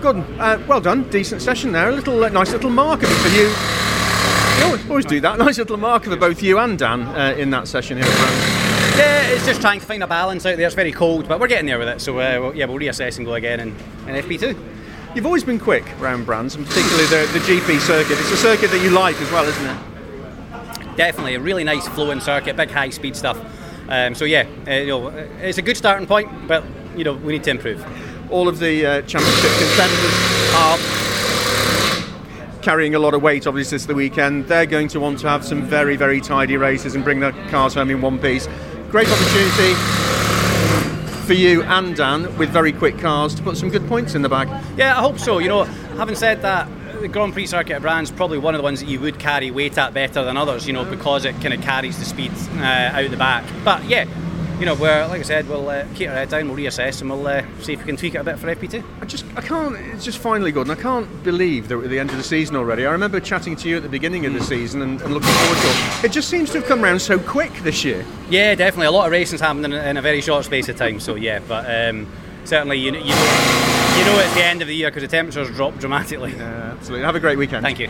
Good. Uh, well done. Decent session there. A little uh, nice little mark of it for you. You always, always do that. Nice little marker for both you and Dan uh, in that session here at Yeah, it's just trying to find a balance out there. It's very cold, but we're getting there with it. So uh, we'll, yeah, we'll reassess and go again in, in FP2. You've always been quick round Brands, and particularly the, the GP circuit. It's a circuit that you like as well, isn't it? Definitely a really nice flowing circuit, big high speed stuff. Um, so yeah, uh, you know, it's a good starting point, but you know we need to improve. All of the uh, championship contenders are carrying a lot of weight, obviously, this the weekend. They're going to want to have some very, very tidy races and bring their cars home in one piece. Great opportunity for you and Dan with very quick cars to put some good points in the bag. Yeah, I hope so. You know, having said that, the Grand Prix circuit of Brands probably one of the ones that you would carry weight at better than others, you know, because it kind of carries the speed uh, out the back. But yeah, you know, we're like I said, we'll uh, keep our head down, we'll reassess, and we'll uh, see if we can tweak it a bit for FP2. I just, I can't. It's just finally good, and I can't believe that we're at the end of the season already. I remember chatting to you at the beginning of the season and, and looking forward to it. It just seems to have come around so quick this year. Yeah, definitely. A lot of racing's happening in, in a very short space of time. So yeah, but um, certainly you, you know you know it's the end of the year because the temperatures drop dramatically. Yeah, absolutely. Have a great weekend. Thank you.